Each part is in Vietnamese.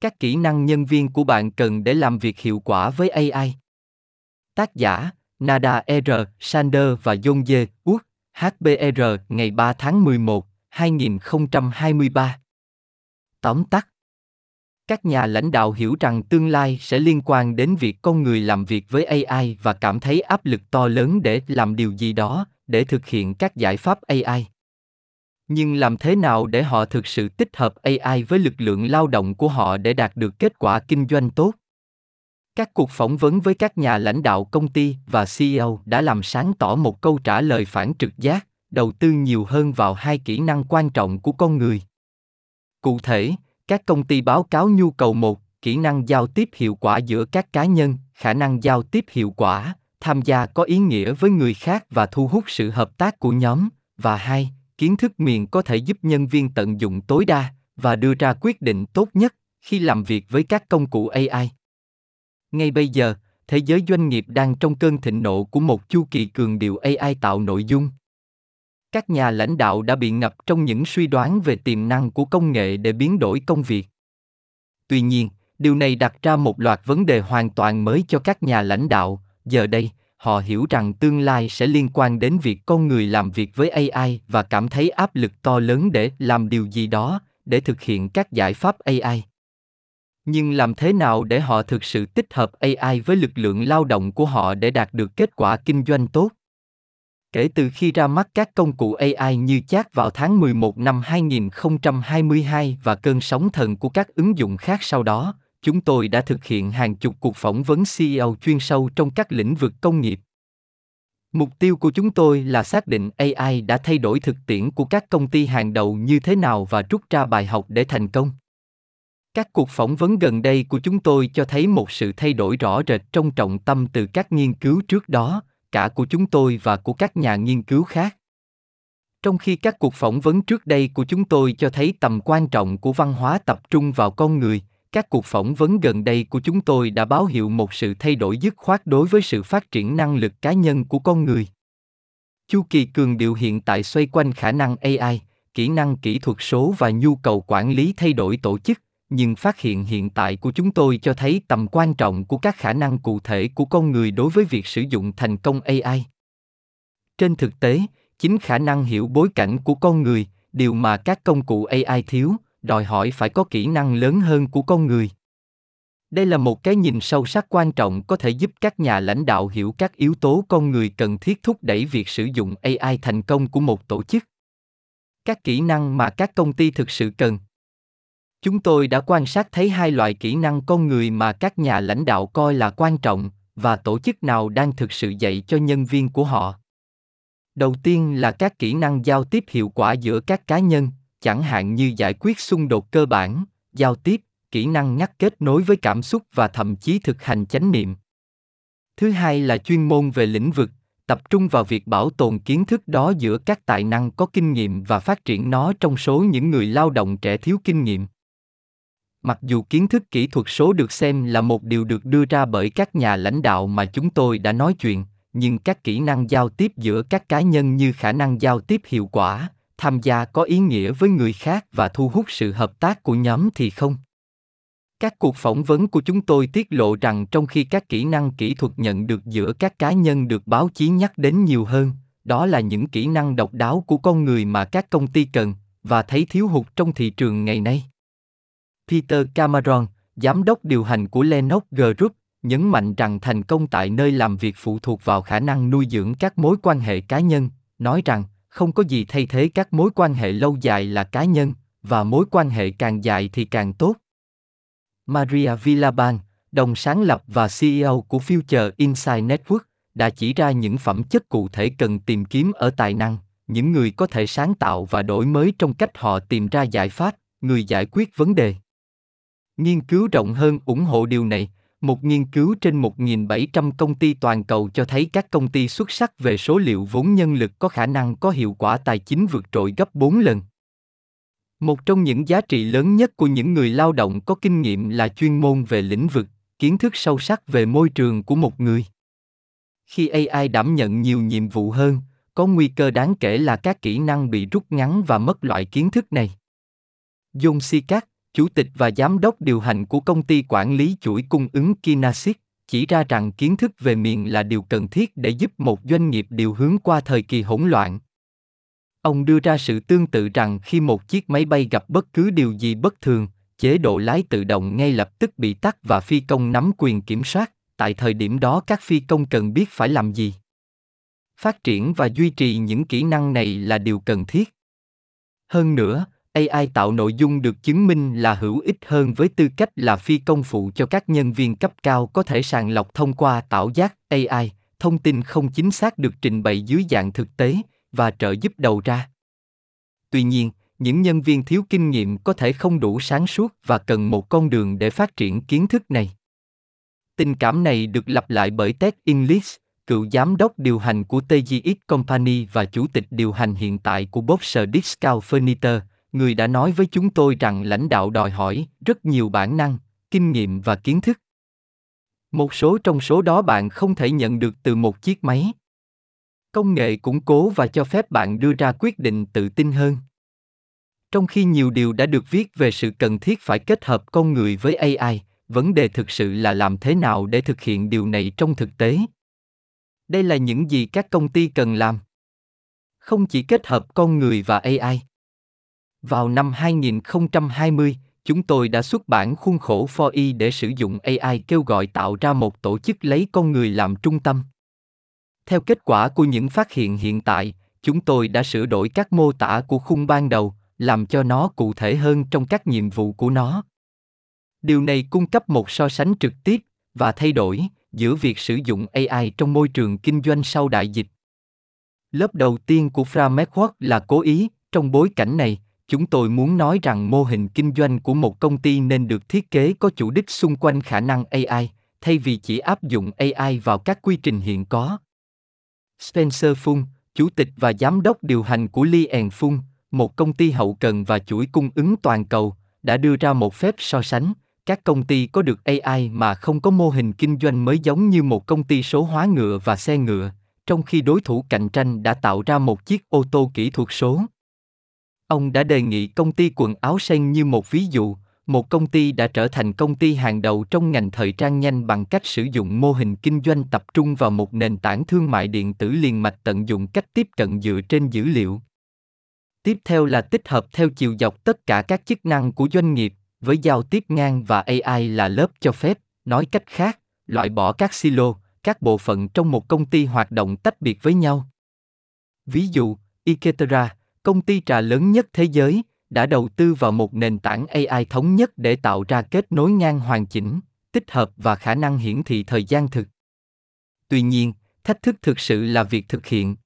Các kỹ năng nhân viên của bạn cần để làm việc hiệu quả với AI. Tác giả: Nada R. Sander và Yonje Wood, HBR, ngày 3 tháng 11, 2023. Tóm tắt các nhà lãnh đạo hiểu rằng tương lai sẽ liên quan đến việc con người làm việc với ai và cảm thấy áp lực to lớn để làm điều gì đó để thực hiện các giải pháp ai nhưng làm thế nào để họ thực sự tích hợp ai với lực lượng lao động của họ để đạt được kết quả kinh doanh tốt? Các cuộc phỏng vấn với các nhà lãnh đạo công ty và ceo đã làm sáng tỏ một câu trả lời phản trực giác, đầu tư nhiều hơn vào hai kỹ năng quan trọng của con người. Cụ thể, các công ty báo cáo nhu cầu một, kỹ năng giao tiếp hiệu quả giữa các cá nhân, khả năng giao tiếp hiệu quả, tham gia có ý nghĩa với người khác và thu hút sự hợp tác của nhóm, và hai kiến thức miền có thể giúp nhân viên tận dụng tối đa và đưa ra quyết định tốt nhất khi làm việc với các công cụ ai ngay bây giờ, thế giới doanh nghiệp đang trong cơn thịnh nộ của một chu kỳ cường điệu ai tạo nội dung. Các nhà lãnh đạo đã bị ngập trong những suy đoán về tiềm năng của công nghệ để biến đổi công việc. Tuy nhiên, điều này đặt ra một loạt vấn đề hoàn toàn mới cho các nhà lãnh đạo. Giờ đây họ hiểu rằng tương lai sẽ liên quan đến việc con người làm việc với ai và cảm thấy áp lực to lớn để làm điều gì đó để thực hiện các giải pháp ai nhưng làm thế nào để họ thực sự tích hợp ai với lực lượng lao động của họ để đạt được kết quả kinh doanh tốt? Kể từ khi ra mắt các công cụ AI như chat vào tháng 11 năm 2022 và cơn sóng thần của các ứng dụng khác sau đó, chúng tôi đã thực hiện hàng chục cuộc phỏng vấn CEO chuyên sâu trong các lĩnh vực công nghiệp. Mục tiêu của chúng tôi là xác định AI đã thay đổi thực tiễn của các công ty hàng đầu như thế nào và rút ra bài học để thành công. Các cuộc phỏng vấn gần đây của chúng tôi cho thấy một sự thay đổi rõ rệt trong trọng tâm từ các nghiên cứu trước đó, cả của chúng tôi và của các nhà nghiên cứu khác trong khi các cuộc phỏng vấn trước đây của chúng tôi cho thấy tầm quan trọng của văn hóa tập trung vào con người các cuộc phỏng vấn gần đây của chúng tôi đã báo hiệu một sự thay đổi dứt khoát đối với sự phát triển năng lực cá nhân của con người. Chu kỳ cường điệu hiện tại xoay quanh khả năng ai kỹ năng kỹ thuật số và nhu cầu quản lý thay đổi tổ chức, nhưng phát hiện hiện tại của chúng tôi cho thấy tầm quan trọng của các khả năng cụ thể của con người đối với việc sử dụng thành công ai trên thực tế, chính khả năng hiểu bối cảnh của con người, điều mà các công cụ ai thiếu đòi hỏi phải có kỹ năng lớn hơn của con người. Đây là một cái nhìn sâu sắc quan trọng có thể giúp các nhà lãnh đạo hiểu các yếu tố con người cần thiết thúc đẩy việc sử dụng ai thành công của một tổ chức. Các kỹ năng mà các công ty thực sự cần. Chúng tôi đã quan sát thấy hai loại kỹ năng con người mà các nhà lãnh đạo coi là quan trọng và tổ chức nào đang thực sự dạy cho nhân viên của họ. Đầu tiên là các kỹ năng giao tiếp hiệu quả giữa các cá nhân, chẳng hạn như giải quyết xung đột cơ bản, giao tiếp, kỹ năng ngắt kết nối với cảm xúc và thậm chí thực hành chánh niệm. Thứ hai là chuyên môn về lĩnh vực, tập trung vào việc bảo tồn kiến thức đó giữa các tài năng có kinh nghiệm và phát triển nó trong số những người lao động trẻ thiếu kinh nghiệm mặc dù kiến thức kỹ thuật số được xem là một điều được đưa ra bởi các nhà lãnh đạo mà chúng tôi đã nói chuyện nhưng các kỹ năng giao tiếp giữa các cá nhân như khả năng giao tiếp hiệu quả tham gia có ý nghĩa với người khác và thu hút sự hợp tác của nhóm thì không? Các cuộc phỏng vấn của chúng tôi tiết lộ rằng trong khi các kỹ năng kỹ thuật nhận được giữa các cá nhân được báo chí nhắc đến nhiều hơn đó là những kỹ năng độc đáo của con người mà các công ty cần và thấy thiếu hụt trong thị trường ngày nay. Peter Cameron, giám đốc điều hành của lenox Group, nhấn mạnh rằng thành công tại nơi làm việc phụ thuộc vào khả năng nuôi dưỡng các mối quan hệ cá nhân, nói rằng không có gì thay thế các mối quan hệ lâu dài là cá nhân, và mối quan hệ càng dài thì càng tốt. Maria Villaban, đồng sáng lập và CEO của Future Insight Network, đã chỉ ra những phẩm chất cụ thể cần tìm kiếm ở tài năng, những người có thể sáng tạo và đổi mới trong cách họ tìm ra giải pháp, người giải quyết vấn đề. Nghiên cứu rộng hơn ủng hộ điều này. Một nghiên cứu trên 1.700 công ty toàn cầu cho thấy các công ty xuất sắc về số liệu vốn nhân lực có khả năng có hiệu quả tài chính vượt trội gấp 4 lần. Một trong những giá trị lớn nhất của những người lao động có kinh nghiệm là chuyên môn về lĩnh vực, kiến thức sâu sắc về môi trường của một người. Khi AI đảm nhận nhiều nhiệm vụ hơn, có nguy cơ đáng kể là các kỹ năng bị rút ngắn và mất loại kiến thức này. John Sikat, chủ tịch và giám đốc điều hành của công ty quản lý chuỗi cung ứng Kinaxis, chỉ ra rằng kiến thức về miền là điều cần thiết để giúp một doanh nghiệp điều hướng qua thời kỳ hỗn loạn. Ông đưa ra sự tương tự rằng khi một chiếc máy bay gặp bất cứ điều gì bất thường, chế độ lái tự động ngay lập tức bị tắt và phi công nắm quyền kiểm soát, tại thời điểm đó các phi công cần biết phải làm gì. Phát triển và duy trì những kỹ năng này là điều cần thiết. Hơn nữa, AI tạo nội dung được chứng minh là hữu ích hơn với tư cách là phi công phụ cho các nhân viên cấp cao có thể sàng lọc thông qua tạo giác AI, thông tin không chính xác được trình bày dưới dạng thực tế và trợ giúp đầu ra. Tuy nhiên, những nhân viên thiếu kinh nghiệm có thể không đủ sáng suốt và cần một con đường để phát triển kiến thức này. Tình cảm này được lặp lại bởi Ted English, cựu giám đốc điều hành của TGX Company và chủ tịch điều hành hiện tại của Boxer Discount Furniture, người đã nói với chúng tôi rằng lãnh đạo đòi hỏi rất nhiều bản năng, kinh nghiệm và kiến thức. Một số trong số đó bạn không thể nhận được từ một chiếc máy. Công nghệ củng cố và cho phép bạn đưa ra quyết định tự tin hơn. Trong khi nhiều điều đã được viết về sự cần thiết phải kết hợp con người với AI, vấn đề thực sự là làm thế nào để thực hiện điều này trong thực tế. Đây là những gì các công ty cần làm. Không chỉ kết hợp con người và AI. Vào năm 2020, chúng tôi đã xuất bản khuôn khổ for y để sử dụng AI kêu gọi tạo ra một tổ chức lấy con người làm trung tâm. Theo kết quả của những phát hiện hiện tại, chúng tôi đã sửa đổi các mô tả của khung ban đầu, làm cho nó cụ thể hơn trong các nhiệm vụ của nó. Điều này cung cấp một so sánh trực tiếp và thay đổi giữa việc sử dụng AI trong môi trường kinh doanh sau đại dịch. Lớp đầu tiên của Framework là cố ý, trong bối cảnh này, chúng tôi muốn nói rằng mô hình kinh doanh của một công ty nên được thiết kế có chủ đích xung quanh khả năng AI, thay vì chỉ áp dụng AI vào các quy trình hiện có. Spencer Fung, chủ tịch và giám đốc điều hành của Li Fung, một công ty hậu cần và chuỗi cung ứng toàn cầu, đã đưa ra một phép so sánh. Các công ty có được AI mà không có mô hình kinh doanh mới giống như một công ty số hóa ngựa và xe ngựa, trong khi đối thủ cạnh tranh đã tạo ra một chiếc ô tô kỹ thuật số. Ông đã đề nghị công ty quần áo sen như một ví dụ, một công ty đã trở thành công ty hàng đầu trong ngành thời trang nhanh bằng cách sử dụng mô hình kinh doanh tập trung vào một nền tảng thương mại điện tử liền mạch tận dụng cách tiếp cận dựa trên dữ liệu. Tiếp theo là tích hợp theo chiều dọc tất cả các chức năng của doanh nghiệp, với giao tiếp ngang và AI là lớp cho phép, nói cách khác, loại bỏ các silo, các bộ phận trong một công ty hoạt động tách biệt với nhau. Ví dụ, Iketera, công ty trà lớn nhất thế giới, đã đầu tư vào một nền tảng AI thống nhất để tạo ra kết nối ngang hoàn chỉnh, tích hợp và khả năng hiển thị thời gian thực. Tuy nhiên, thách thức thực sự là việc thực hiện.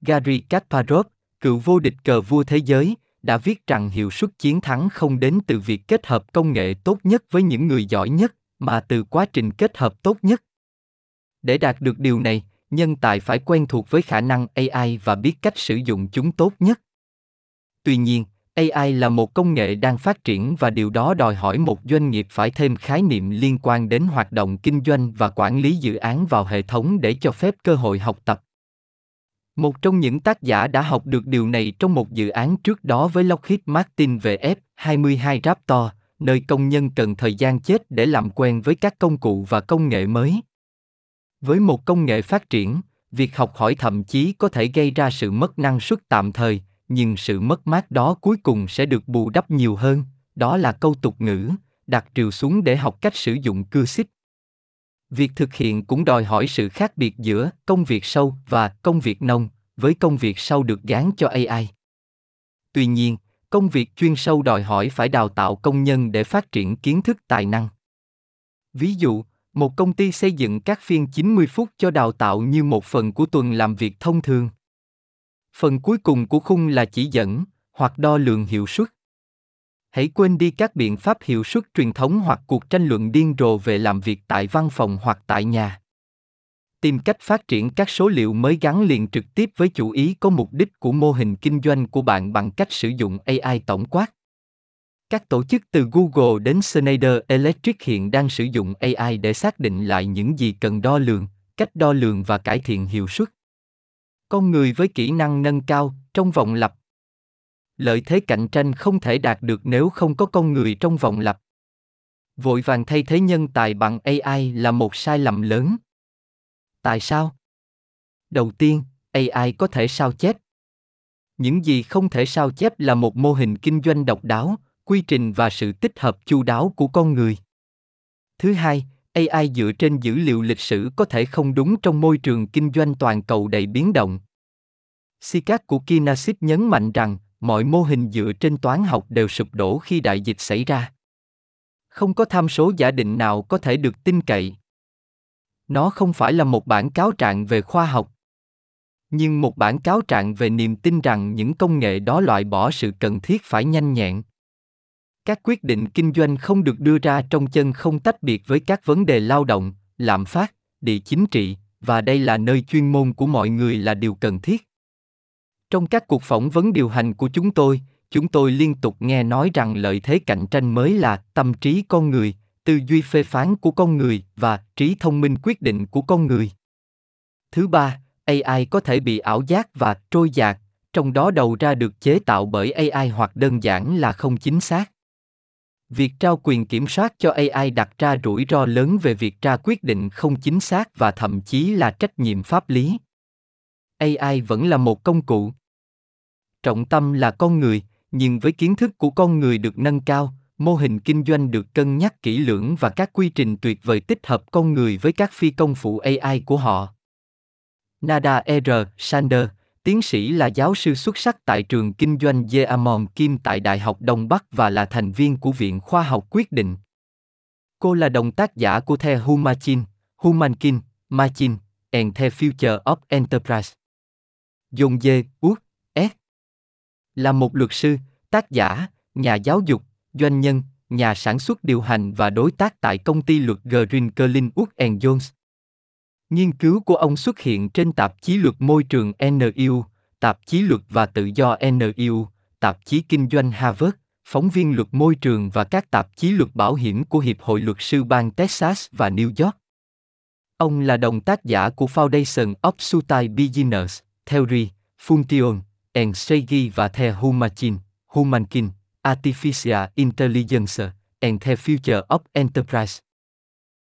Gary Kasparov, cựu vô địch cờ vua thế giới, đã viết rằng hiệu suất chiến thắng không đến từ việc kết hợp công nghệ tốt nhất với những người giỏi nhất, mà từ quá trình kết hợp tốt nhất. Để đạt được điều này, nhân tài phải quen thuộc với khả năng AI và biết cách sử dụng chúng tốt nhất. Tuy nhiên, AI là một công nghệ đang phát triển và điều đó đòi hỏi một doanh nghiệp phải thêm khái niệm liên quan đến hoạt động kinh doanh và quản lý dự án vào hệ thống để cho phép cơ hội học tập. Một trong những tác giả đã học được điều này trong một dự án trước đó với Lockheed Martin về F-22 Raptor, nơi công nhân cần thời gian chết để làm quen với các công cụ và công nghệ mới. Với một công nghệ phát triển, việc học hỏi thậm chí có thể gây ra sự mất năng suất tạm thời, nhưng sự mất mát đó cuối cùng sẽ được bù đắp nhiều hơn, đó là câu tục ngữ, đặt triều xuống để học cách sử dụng cưa xích. Việc thực hiện cũng đòi hỏi sự khác biệt giữa công việc sâu và công việc nông, với công việc sâu được gán cho AI. Tuy nhiên, công việc chuyên sâu đòi hỏi phải đào tạo công nhân để phát triển kiến thức tài năng. Ví dụ, một công ty xây dựng các phiên 90 phút cho đào tạo như một phần của tuần làm việc thông thường. Phần cuối cùng của khung là chỉ dẫn, hoặc đo lường hiệu suất. Hãy quên đi các biện pháp hiệu suất truyền thống hoặc cuộc tranh luận điên rồ về làm việc tại văn phòng hoặc tại nhà. Tìm cách phát triển các số liệu mới gắn liền trực tiếp với chủ ý có mục đích của mô hình kinh doanh của bạn bằng cách sử dụng AI tổng quát. Các tổ chức từ Google đến Schneider Electric hiện đang sử dụng AI để xác định lại những gì cần đo lường, cách đo lường và cải thiện hiệu suất. Con người với kỹ năng nâng cao trong vòng lặp. Lợi thế cạnh tranh không thể đạt được nếu không có con người trong vòng lặp. Vội vàng thay thế nhân tài bằng AI là một sai lầm lớn. Tại sao? Đầu tiên, AI có thể sao chép. Những gì không thể sao chép là một mô hình kinh doanh độc đáo, quy trình và sự tích hợp chu đáo của con người. Thứ hai, AI dựa trên dữ liệu lịch sử có thể không đúng trong môi trường kinh doanh toàn cầu đầy biến động. sikat của Kinasit nhấn mạnh rằng, mọi mô hình dựa trên toán học đều sụp đổ khi đại dịch xảy ra. Không có tham số giả định nào có thể được tin cậy. Nó không phải là một bản cáo trạng về khoa học, nhưng một bản cáo trạng về niềm tin rằng những công nghệ đó loại bỏ sự cần thiết phải nhanh nhẹn các quyết định kinh doanh không được đưa ra trong chân không tách biệt với các vấn đề lao động, lạm phát, địa chính trị, và đây là nơi chuyên môn của mọi người là điều cần thiết. Trong các cuộc phỏng vấn điều hành của chúng tôi chúng tôi liên tục nghe nói rằng lợi thế cạnh tranh mới là tâm trí con người, tư duy phê phán của con người và trí thông minh quyết định của con người. Thứ ba ai có thể bị ảo giác và trôi dạt, trong đó đầu ra được chế tạo bởi ai hoặc đơn giản là không chính xác. Việc trao quyền kiểm soát cho AI đặt ra rủi ro lớn về việc ra quyết định không chính xác và thậm chí là trách nhiệm pháp lý. AI vẫn là một công cụ. Trọng tâm là con người, nhưng với kiến thức của con người được nâng cao, mô hình kinh doanh được cân nhắc kỹ lưỡng và các quy trình tuyệt vời tích hợp con người với các phi công phụ AI của họ. Nada R. Sander, Tiến sĩ là giáo sư xuất sắc tại trường kinh doanh Yeamon Kim tại Đại học Đông Bắc và là thành viên của Viện Khoa học Quyết định. Cô là đồng tác giả của The Humachin, Humankin, Machin, and the Future of Enterprise. John Dê, út, S. Là một luật sư, tác giả, nhà giáo dục, doanh nhân, nhà sản xuất điều hành và đối tác tại công ty luật Green Kerlin Wood Jones. Nghiên cứu của ông xuất hiện trên tạp chí luật môi trường NIU, tạp chí luật và tự do NIU, tạp chí kinh doanh Harvard, phóng viên luật môi trường và các tạp chí luật bảo hiểm của Hiệp hội luật sư bang Texas và New York. Ông là đồng tác giả của Foundation of Sutai Business, Theory, Function, and Strategy và The Humachin, Humankin, Artificial Intelligence, and the Future of Enterprise.